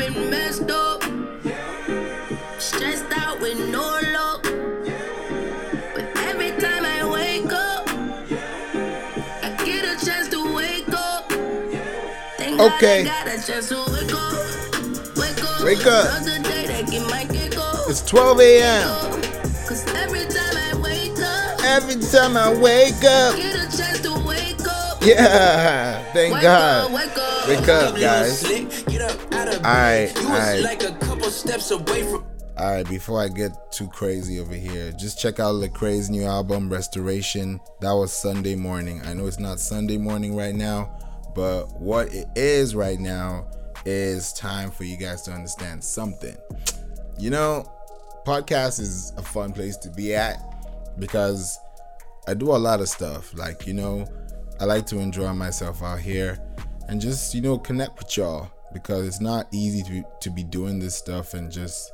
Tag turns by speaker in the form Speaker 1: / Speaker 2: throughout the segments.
Speaker 1: been messed up. Stressed out with no luck. But every time I wake up, I get a chance to wake up. Thank
Speaker 2: Okay.
Speaker 1: God I got a chance to wake up. Wake up.
Speaker 2: Wake up.
Speaker 1: Another day that get my kick up.
Speaker 2: It's 12 a.m.
Speaker 1: Every time I wake up,
Speaker 2: Every time I wake up.
Speaker 1: get a chance to wake up.
Speaker 2: Yeah. Thank
Speaker 1: Wake
Speaker 2: God.
Speaker 1: up, wake up.
Speaker 2: Wake up, guys.
Speaker 3: Alright,
Speaker 2: alright.
Speaker 3: Like a couple steps away from.
Speaker 2: All right, before I get too crazy over here, just check out Lecrae's new album, Restoration. That was Sunday morning. I know it's not Sunday morning right now, but what it is right now is time for you guys to understand something. You know, podcast is a fun place to be at because I do a lot of stuff. Like, you know, I like to enjoy myself out here and just, you know, connect with y'all because it's not easy to, to be doing this stuff and just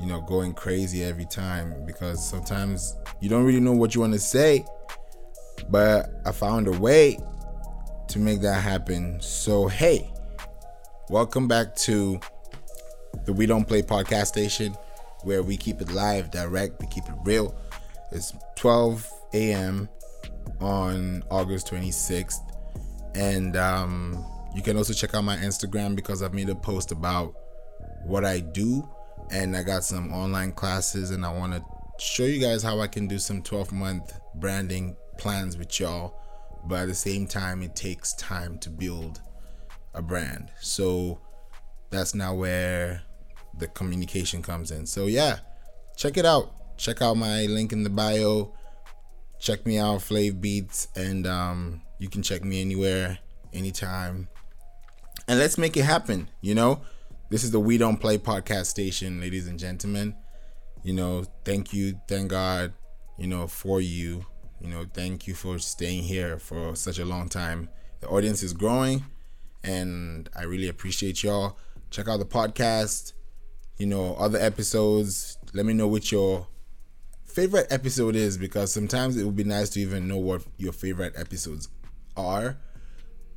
Speaker 2: you know, going crazy every time because sometimes you don't really know what you want to say. But I found a way to make that happen. So, hey, welcome back to the We Don't Play podcast station where we keep it live, direct, we keep it real. It's 12 a.m. on August 26th. And um, you can also check out my Instagram because I've made a post about what I do. And I got some online classes and I want to show you guys how I can do some 12 month branding plans with y'all. But at the same time it takes time to build a brand. So that's now where the communication comes in. So yeah check it out. Check out my link in the bio. Check me out Flav Beats. And um, you can check me anywhere anytime and let's make it happen you know this is the We Don't Play podcast station, ladies and gentlemen. You know, thank you, thank God, you know, for you. You know, thank you for staying here for such a long time. The audience is growing, and I really appreciate y'all. Check out the podcast, you know, other episodes. Let me know what your favorite episode is because sometimes it would be nice to even know what your favorite episodes are,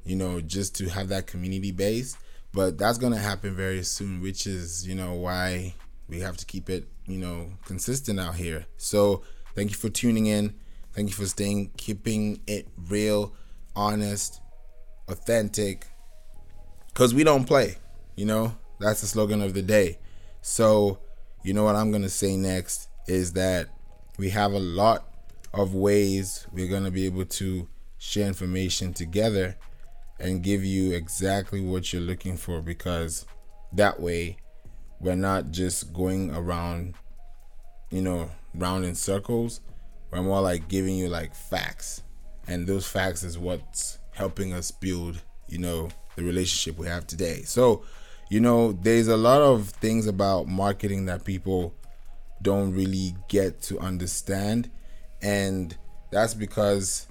Speaker 2: you know, just to have that community base. But that's gonna happen very soon which is you know why we have to keep it you know consistent out here. So thank you for tuning in. Thank you for staying keeping it real honest authentic. Because we don't play you know? That's the slogan of the day. So you know what i'm gonna say next is that we have a lot of ways we're gonna be able to share information together and give you exactly what you're looking for because that way we're not just going around you know round in circles. We're more like giving you like facts. And those facts is what's helping us build you know the relationship we have today. So you know there's a lot of things about marketing that people don't really get to understand. And that's because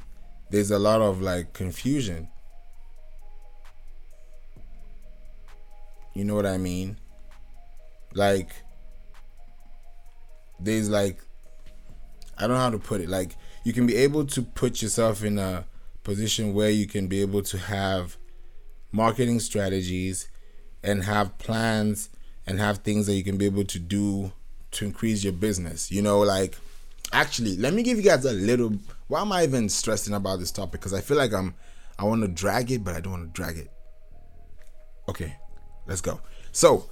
Speaker 2: there's a lot of like confusion You know what I mean? Like, there's like, I don't know how to put it. Like, you can be able to put yourself in a position where you can be able to have marketing strategies and have plans and have things that you can be able to do to increase your business. You know, like, actually, let me give you guys a little. Why am I even stressing about this topic? Because I feel like I'm, I want to drag it, but I don't want to drag it. Okay, let's go. So,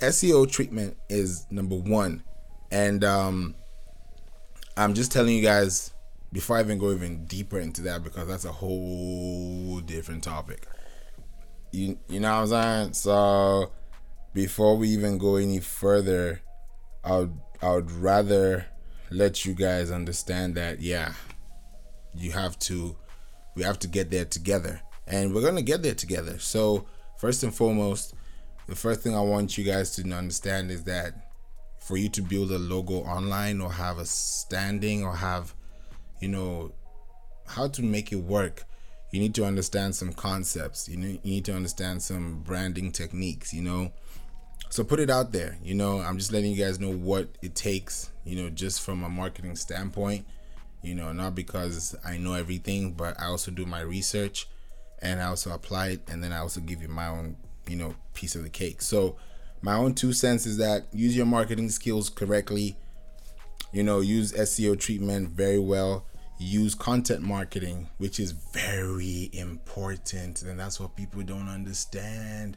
Speaker 2: SEO treatment is number one, and um, I'm just telling you guys before I even go even deeper into that because that's a whole different topic. You you know what I'm saying? So before we even go any further, I would I would rather let you guys understand that yeah, you have to we have to get there together, and we're gonna get there together. So first and foremost, the first thing I want you guys to understand is that for you to build a logo online or have a standing or have, you know, how to make it work, you need to understand some concepts. You need, you need to understand some branding techniques, you know. So put it out there, you know. I'm just letting you guys know what it takes, you know, just from a marketing standpoint, you know, not because I know everything, but I also do my research and I also apply it and then I also give you my own you know, piece of the cake. So my own two cents is that use your marketing skills correctly. You know, use SEO treatment very well. Use content marketing, which is very important. And that's what people don't understand.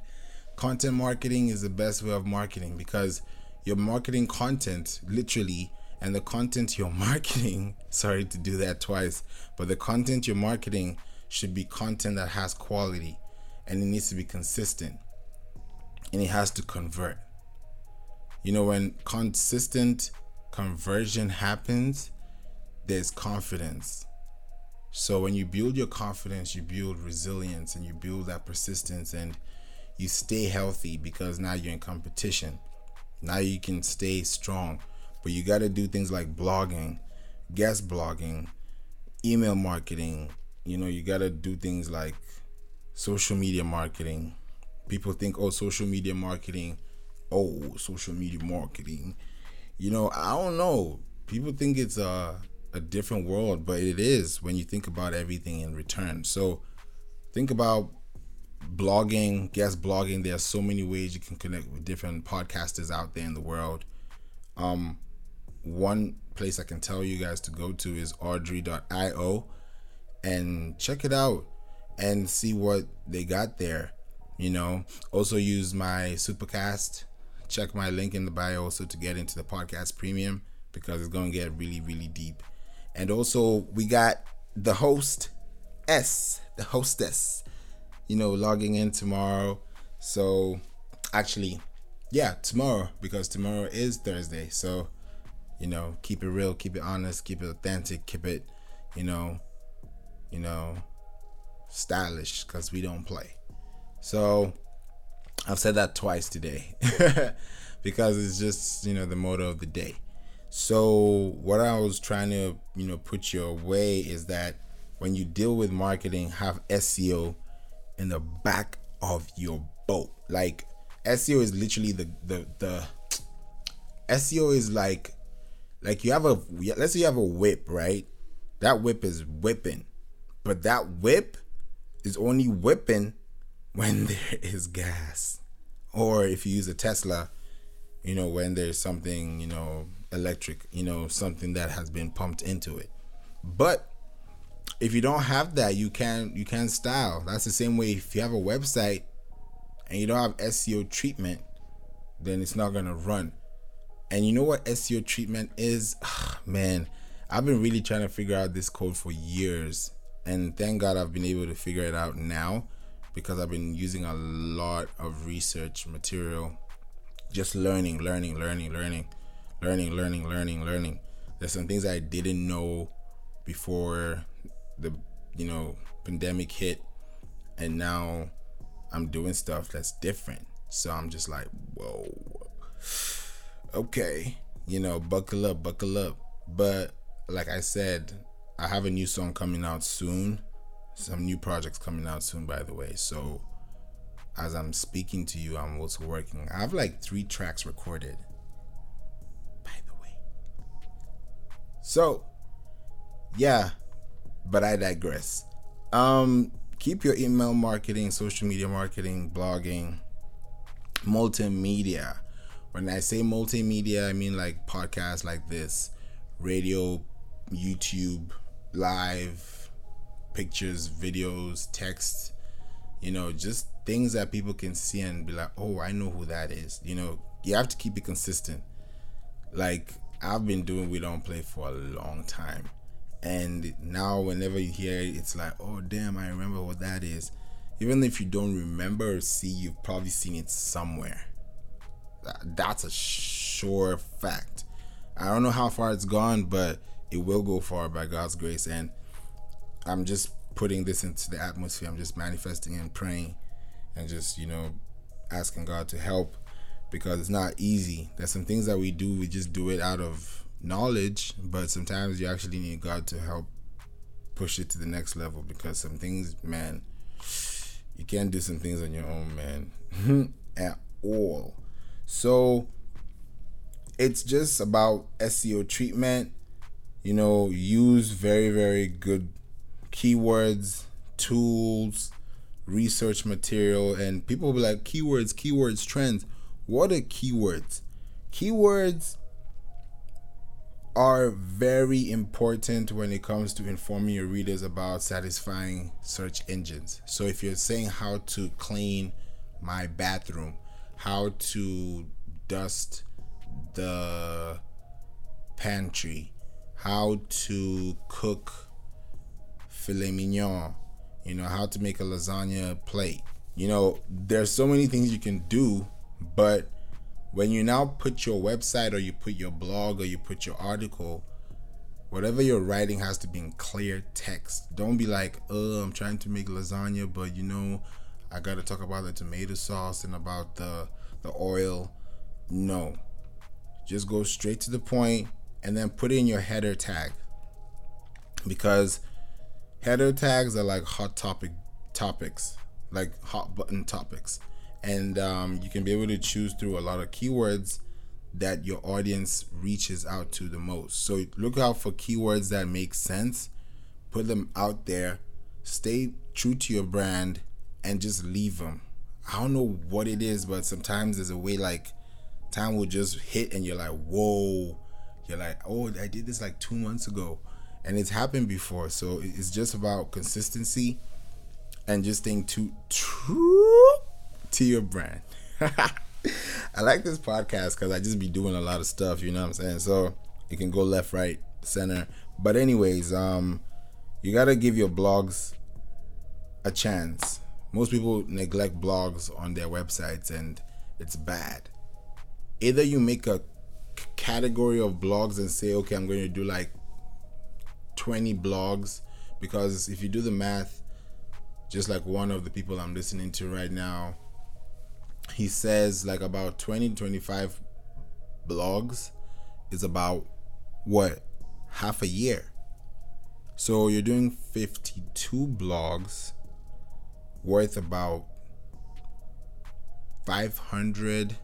Speaker 2: Content marketing is the best way of marketing because your marketing content literally and the content you're marketing sorry to do that twice but the content you're marketing should be content that has quality and it needs to be consistent and it has to convert. You know when consistent conversion happens there's confidence. So when you build your confidence you build resilience and you build that persistence and you stay healthy because now you're in competition. Now you can stay strong but you got to do things like blogging, guest blogging, email marketing. You know, you got to do things like social media marketing. People think, oh, social media marketing, oh, social media marketing. You know, I don't know. People think it's a, a different world, but it is when you think about everything in return. So think about blogging, guest blogging. There are so many ways you can connect with different podcasters out there in the world. Um, one place I can tell you guys to go to is audrey.io and check it out and see what they got there. You know, also use my supercast. Check my link in the bio also to get into the podcast premium because it's going to get really, really deep. And also, we got the host S, the hostess, you know, logging in tomorrow. So, actually, yeah, tomorrow because tomorrow is Thursday. So, you know, keep it real, keep it honest, keep it authentic, keep it, you know, you know, stylish because we don't play. So I've said that twice today because it's just, you know, the motto of the day. So what I was trying to, you know, put your way is that when you deal with marketing, have SEO in the back of your boat. Like SEO is literally the the the SEO is like like you have a let's say you have a whip, right? That whip is whipping. But that whip is only whipping when there is gas. Or if you use a Tesla, you know, when there's something, you know, electric, you know, something that has been pumped into it. But if you don't have that, you can you can style. That's the same way if you have a website and you don't have SEO treatment, then it's not gonna run. And you know what SEO treatment is? man, I've been really trying to figure out this code for years. And thank God I've been able to figure it out now because I've been using a lot of research material. Just learning, learning, learning, learning, learning, learning, learning, learning. There's some things I didn't know before the you know pandemic hit and now I'm doing stuff that's different. So I'm just like, whoa okay, you know, buckle up, buckle up. But like I said, I have a new song coming out soon. Some new projects coming out soon, by the way. So as I'm speaking to you, I'm also working. I have like three tracks recorded. By the way. So yeah, but I digress. Um, keep your email marketing, social media marketing, blogging, multimedia when I say multimedia, I mean like podcasts like this, radio, YouTube, live, pictures, videos, text, you know, just things that people can see and be like, oh, I know who that is. You know, you have to keep it consistent. Like, I've been doing We Don't Play for a long time. And now, whenever you hear it, it's like, oh, damn, I remember what that is. Even if you don't remember or see, you've probably seen it somewhere that's a sure fact. I don't know how far it's gone, but it will go far by God's grace. And I'm just putting this into the atmosphere. I'm just manifesting and praying and just, you know, asking God to help because it's not easy. There's some things that we do, we just do it out of knowledge, but sometimes you actually need God to help push it to the next level because some things, man, you can't do some things on your own, man, at all. So it's just about SEO treatment. You know, use very, very good keywords, tools, research material and people be like keywords, keywords, trends. What are keywords? Keywords are very important when it comes to informing your readers about satisfying search engines. So if you're saying how to clean my bathroom, how to dust the pantry, how to cook filet mignon, you know, how to make a lasagna plate. You know, there's so many things you can do, but when you now put your website or you put your blog or you put your article, whatever you're writing has to be in clear text. Don't be like, oh, I'm trying to make lasagna, but you know, I gotta talk about the tomato sauce and about the the oil. No. Just go straight to the point and then put in your header tag. Because header tags are like hot topic topics, like hot button topics and um, you can be able to choose through a lot of keywords that your audience reaches out to the most. So look out for keywords that make sense, put them out there, stay true to your brand, and just leave them. I don't know what it is, but sometimes there's a way like time will just hit and you're like, whoa. You're like, oh, I did this like two months ago. And it's happened before. So it's just about consistency and just staying true to your brand. I like this podcast because I just be doing a lot of stuff, you know what I'm saying? So it can go left, right, center. But anyways, um, you gotta give your blogs a chance. Most people neglect blogs on their websites and it's bad. Either you make a category of blogs and say, okay, I'm going to do like 20 blogs because if you do the math, just like one of the people I'm listening to right now, he says like about 20 25 blogs is about what half a year. So you're doing 52 blogs worth about 500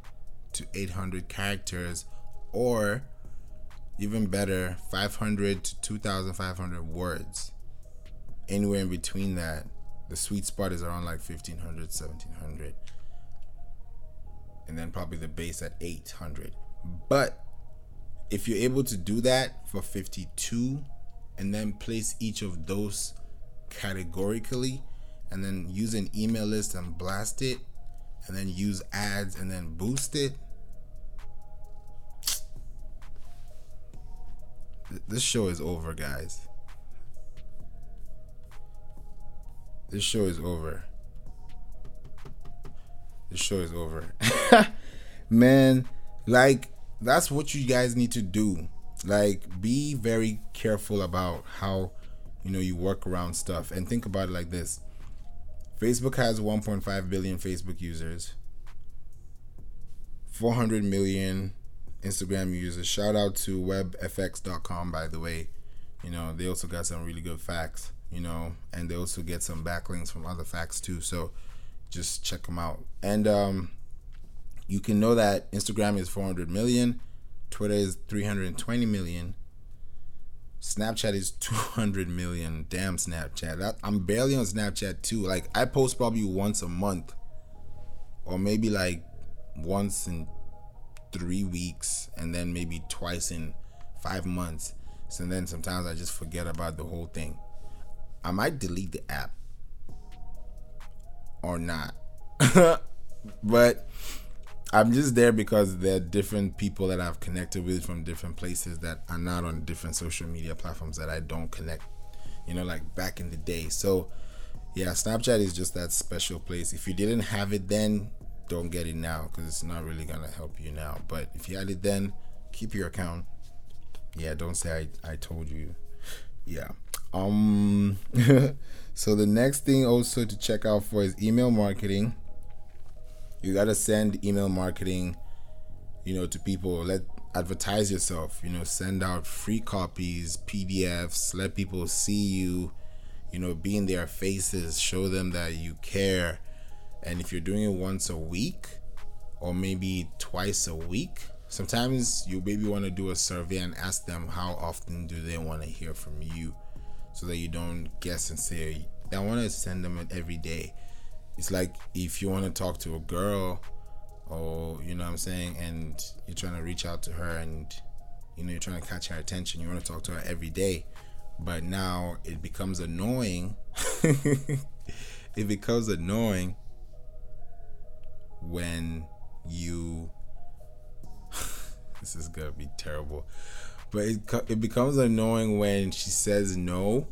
Speaker 2: to 800 characters or even better 500 to 2500 words anywhere in between that the sweet spot is around like 1500 1700 and then probably the base at 800. But if you're able to do that for 52 and then place each of those categorically and then use an email list and blast it and then use ads and then boost it this show is over guys this show is over the show is over. Man, like that's what you guys need to do. Like be very careful about how you know you work around stuff and think about it like this. Facebook has 1.5 billion Facebook users. 400 million Instagram users. Shout out to webfx.com by the way. You know, they also got some really good facts, you know, and they also get some backlinks from other facts too. So just check them out. And um, you can know that Instagram is 400 million, Twitter is 320 million, Snapchat is 200 million. Damn Snapchat. I'm barely on Snapchat too. Like I post probably once a month, or maybe like once in three weeks, and then maybe twice in five months. So then sometimes I just forget about the whole thing. I might delete the app or not. but I'm just there because there are different people that I've connected with from different places that are not on different social media platforms that I don't connect, you know, like back in the day. So, yeah, Snapchat is just that special place. If you didn't have it then, don't get it now because it's not really gonna help you now. But if you had it then, keep your account. Yeah, don't say I, I told you. Yeah. Um So the next thing also to check out for is email marketing. You gotta send email marketing, you know, to people. Let advertise yourself. You know, send out free copies, PDFs. Let people see you. You know, be in their faces. Show them that you care. And if you're doing it once a week, or maybe twice a week, sometimes you maybe want to do a survey and ask them how often do they want to hear from you so that you don't guess and say I want to send them every day. it's like if you want to talk to a girl or you know what I'm saying and you're trying to reach out to her and you know you're trying to catch her attention you want to talk to her every day but now it becomes annoying it becomes annoying when you this is gonna be terrible but it, it becomes annoying when she says no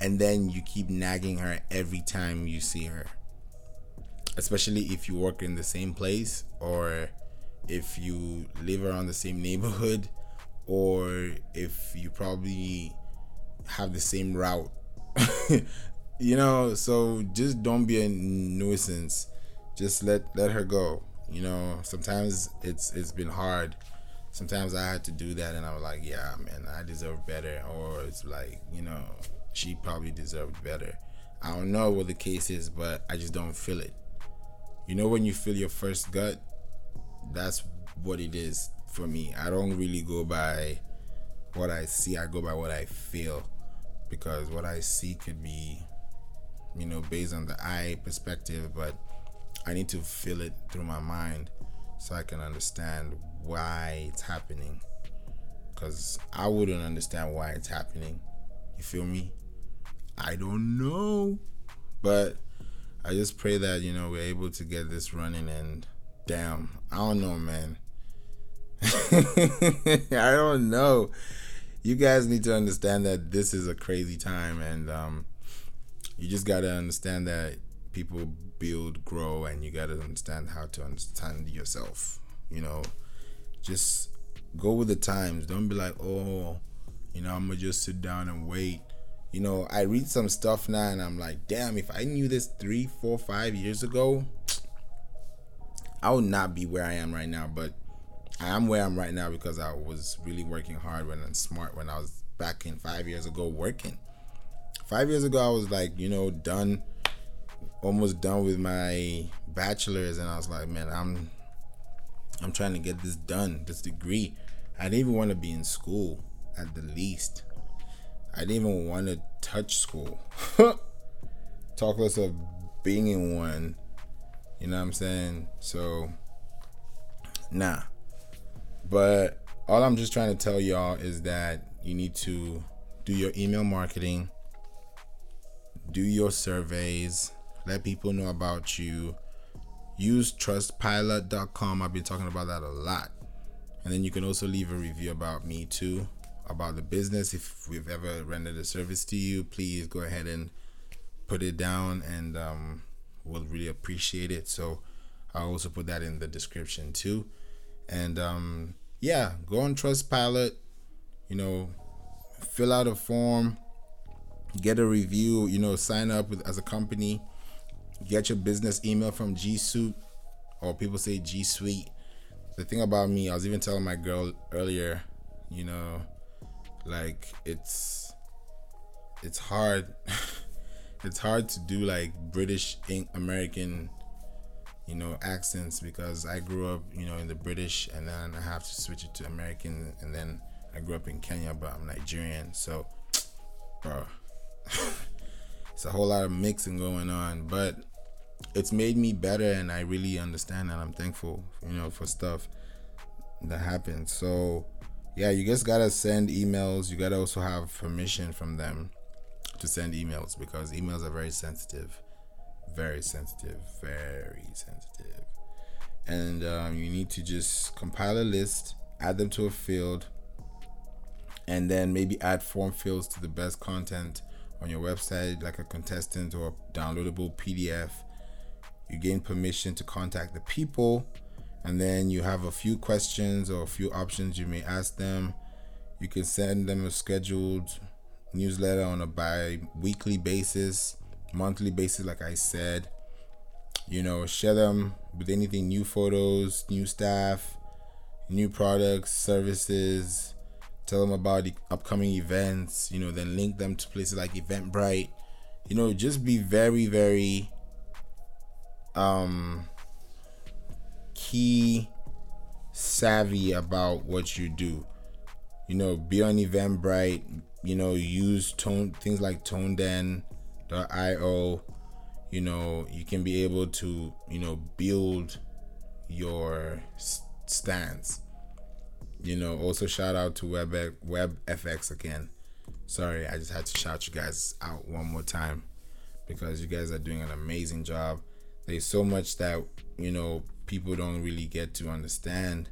Speaker 2: and then you keep nagging her every time you see her. Especially if you work in the same place or if you live around the same neighborhood or if you probably have the same route. You know so just don't be a nuisance just let let her go. You know sometimes it's it's been hard. Sometimes i had to do that and i was like yeah man i deserve better. Or it's like you know she probably deserved better. I don't know what the case is but i just don't feel it. You know when you feel your first gut that's what it is for me. I don't really go by what i see. I go by what i feel because what i see could be you know based on the eye perspective but i need to feel it through my mind so i can understand why it's happening because i wouldn't understand why it's happening you feel me i don't know but I just pray that you know we're able to get this running and damn, I don't know, man. I don't know. You guys need to understand that this is a crazy time and um, you just got to understand that people build, grow and you got to understand how to understand yourself. You know, just go with the times. Don't be like, "Oh, you know, I'm to just sit down and wait." you know, I read some stuff now and I'm like, damn, if I knew this three, four, five years ago, I would not be where I am right now. But I am where I'm right now because I was really working hard when I'm smart when I was back in five years ago working. Five years ago, I was like, you know, done, almost done with my bachelor's, and I was like, man, I'm, I'm trying to get this done, this degree. I didn't even want to be in school at the least. I didn't even want to touch school. Talk less of being in one. You know what I'm saying? So, nah. But all I'm just trying to tell y'all is that you need to do your email marketing, do your surveys, let people know about you. Use trustpilot.com. I've been talking about that a lot. And then you can also leave a review about me too about the business. If we've ever rendered a service to you, please go ahead and put it down, and um, we'll really appreciate it. So I'll also put that in the description too. And um, yeah, go on Trustpilot. You know, fill out a form, get a review. You know, sign up with as a company. Get your business email from G Suite, or people say G Suite. The thing about me, I was even telling my girl earlier. You know, like it's it's hard it's hard to do like british american you know accents because i grew up you know in the british and then i have to switch it to american and then i grew up in kenya but i'm nigerian so bro it's a whole lot of mixing going on but it's made me better and i really understand and i'm thankful you know for stuff that happened so yeah, you just gotta send emails. You gotta also have permission from them to send emails because emails are very sensitive, very sensitive, very sensitive. And um, you need to just compile a list, add them to a field, and then maybe add form fields to the best content on your website, like a contestant or a downloadable PDF. You gain permission to contact the people and then you have a few questions or a few options you may ask them. You can send them a scheduled newsletter on a bi-weekly basis, monthly basis, like I said. You know, share them with anything new photos, new staff, new products, services. Tell them about the upcoming events. You know, then link them to places like Eventbrite. You know, just be very, very um key savvy about what you do. You know, be on Eventbrite. You know, use tone things like ToneDen.io. you know, you can be able to, you know, build your stance. You know, also shout out to Web WebFX again. Sorry, I just had to shout you guys out one more time because you guys are doing an amazing job. There's so much that, you know, people don't really get to understand,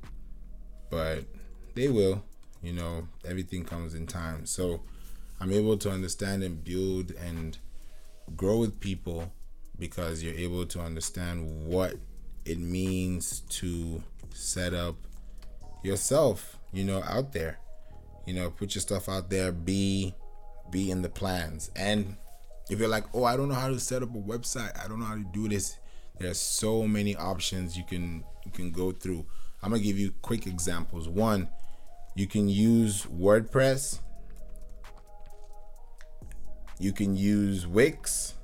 Speaker 2: but they will. You know, everything comes in time. So I'm able to understand and build and grow with people because you're able to understand what it means to set up yourself, you know, out there. You know, put your stuff out there, be be in the plans. And if you're like, "Oh, I don't know how to set up a website. I don't know how to do this." There's so many options you can you can go through. I'm to give you quick examples. One, you can use WordPress. You can use Wix.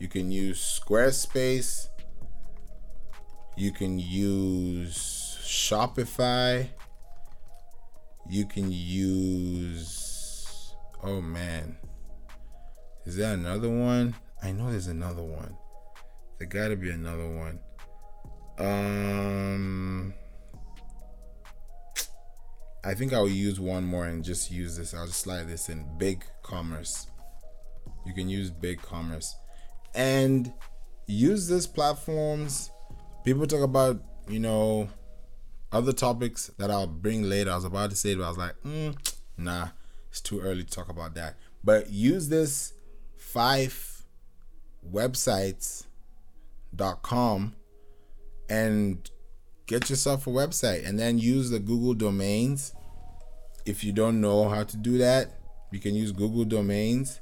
Speaker 2: You can use Squarespace. You can use Shopify. You can use. Oh man. Is that another one? I know there's another one. There gotta be another one. Um. I think I'll use one more and just use this. I'll just slide this in big commerce. You can use BigCommerce and use these platforms. People talk about, you know, other topics that I'll bring later. I was about to say it, but I was like, mm, nah, it's too early to talk about that. But use this five websites.com and get yourself a website and then use the Google domains. If you don't know how to do that, you can use Google domains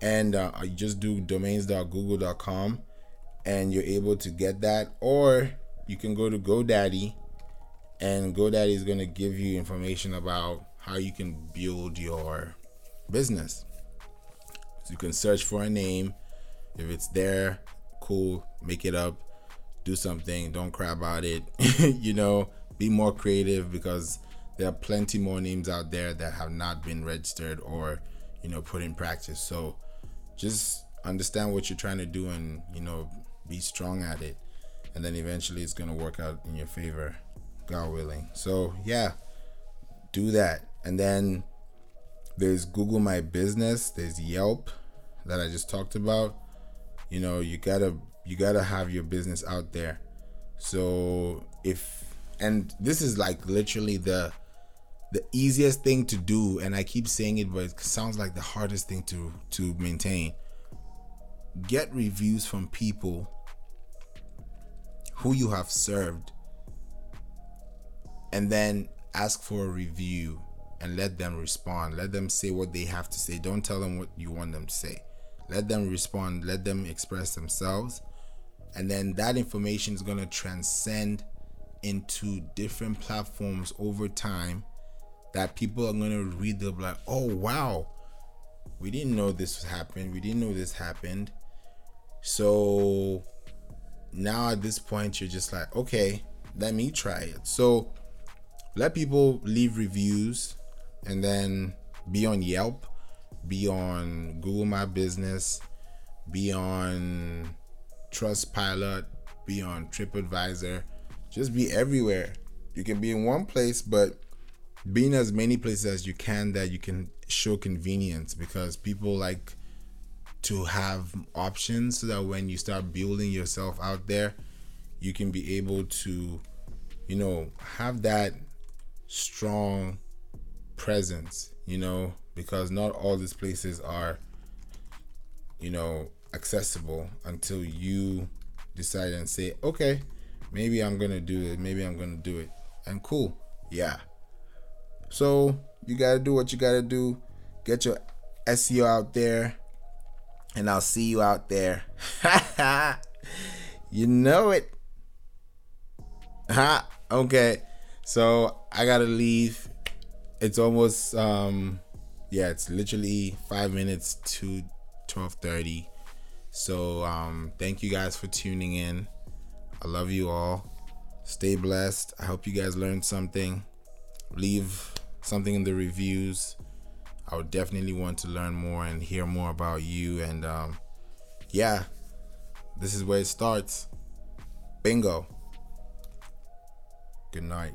Speaker 2: and uh, just do domains.google.com and you're able to get that or you can go to GoDaddy and GoDaddy is going to give you information about how you can build your business. So you can search for a name. If it's there, cool, make it up, do something, don't cry about it. you know, be more creative because there are plenty more names out there that have not been registered or, you know, put in practice. So just understand what you're trying to do and you know be strong at it and then eventually it's going to work out in your favor god willing so yeah do that and then there's google my business there's yelp that i just talked about you know you gotta you gotta have your business out there. So if and this is like literally the the easiest thing to do and i keep saying it but it sounds like the hardest thing to to maintain. Get reviews from people who you have served and then ask for a review and let them respond. Let them say what they have to say. Don't tell them what you want them to say let them respond let them express themselves. And then that information is going to transcend into different platforms over time that people are going to read. They'll be like oh wow. We didn't know this happened. We didn't know this happened. So now at this point you're just like okay let me try it. So let people leave reviews and then be on yelp be on google my business be on trustpilot be on tripadvisor. Just be everywhere. You can be in one place but being as many places as you can that you can show convenience because people like to have options so that when you start building yourself out there you can be able to you know have that strong presence you know because not all these places are you know accessible until you decide and say okay maybe i'm gonna do it maybe i'm gonna do it and cool yeah so you got to do what you got to do. Get your SEO out there, and I'll see you out there. you know it. Ha. okay. So I gotta leave. It's almost um, yeah. It's literally five minutes to twelve thirty. So um, thank you guys for tuning in. I love you all. Stay blessed. I hope you guys learned something. Leave something in the reviews. I would definitely want to learn more and hear more about you. And um, yeah, this is where it starts. Bingo. Good night.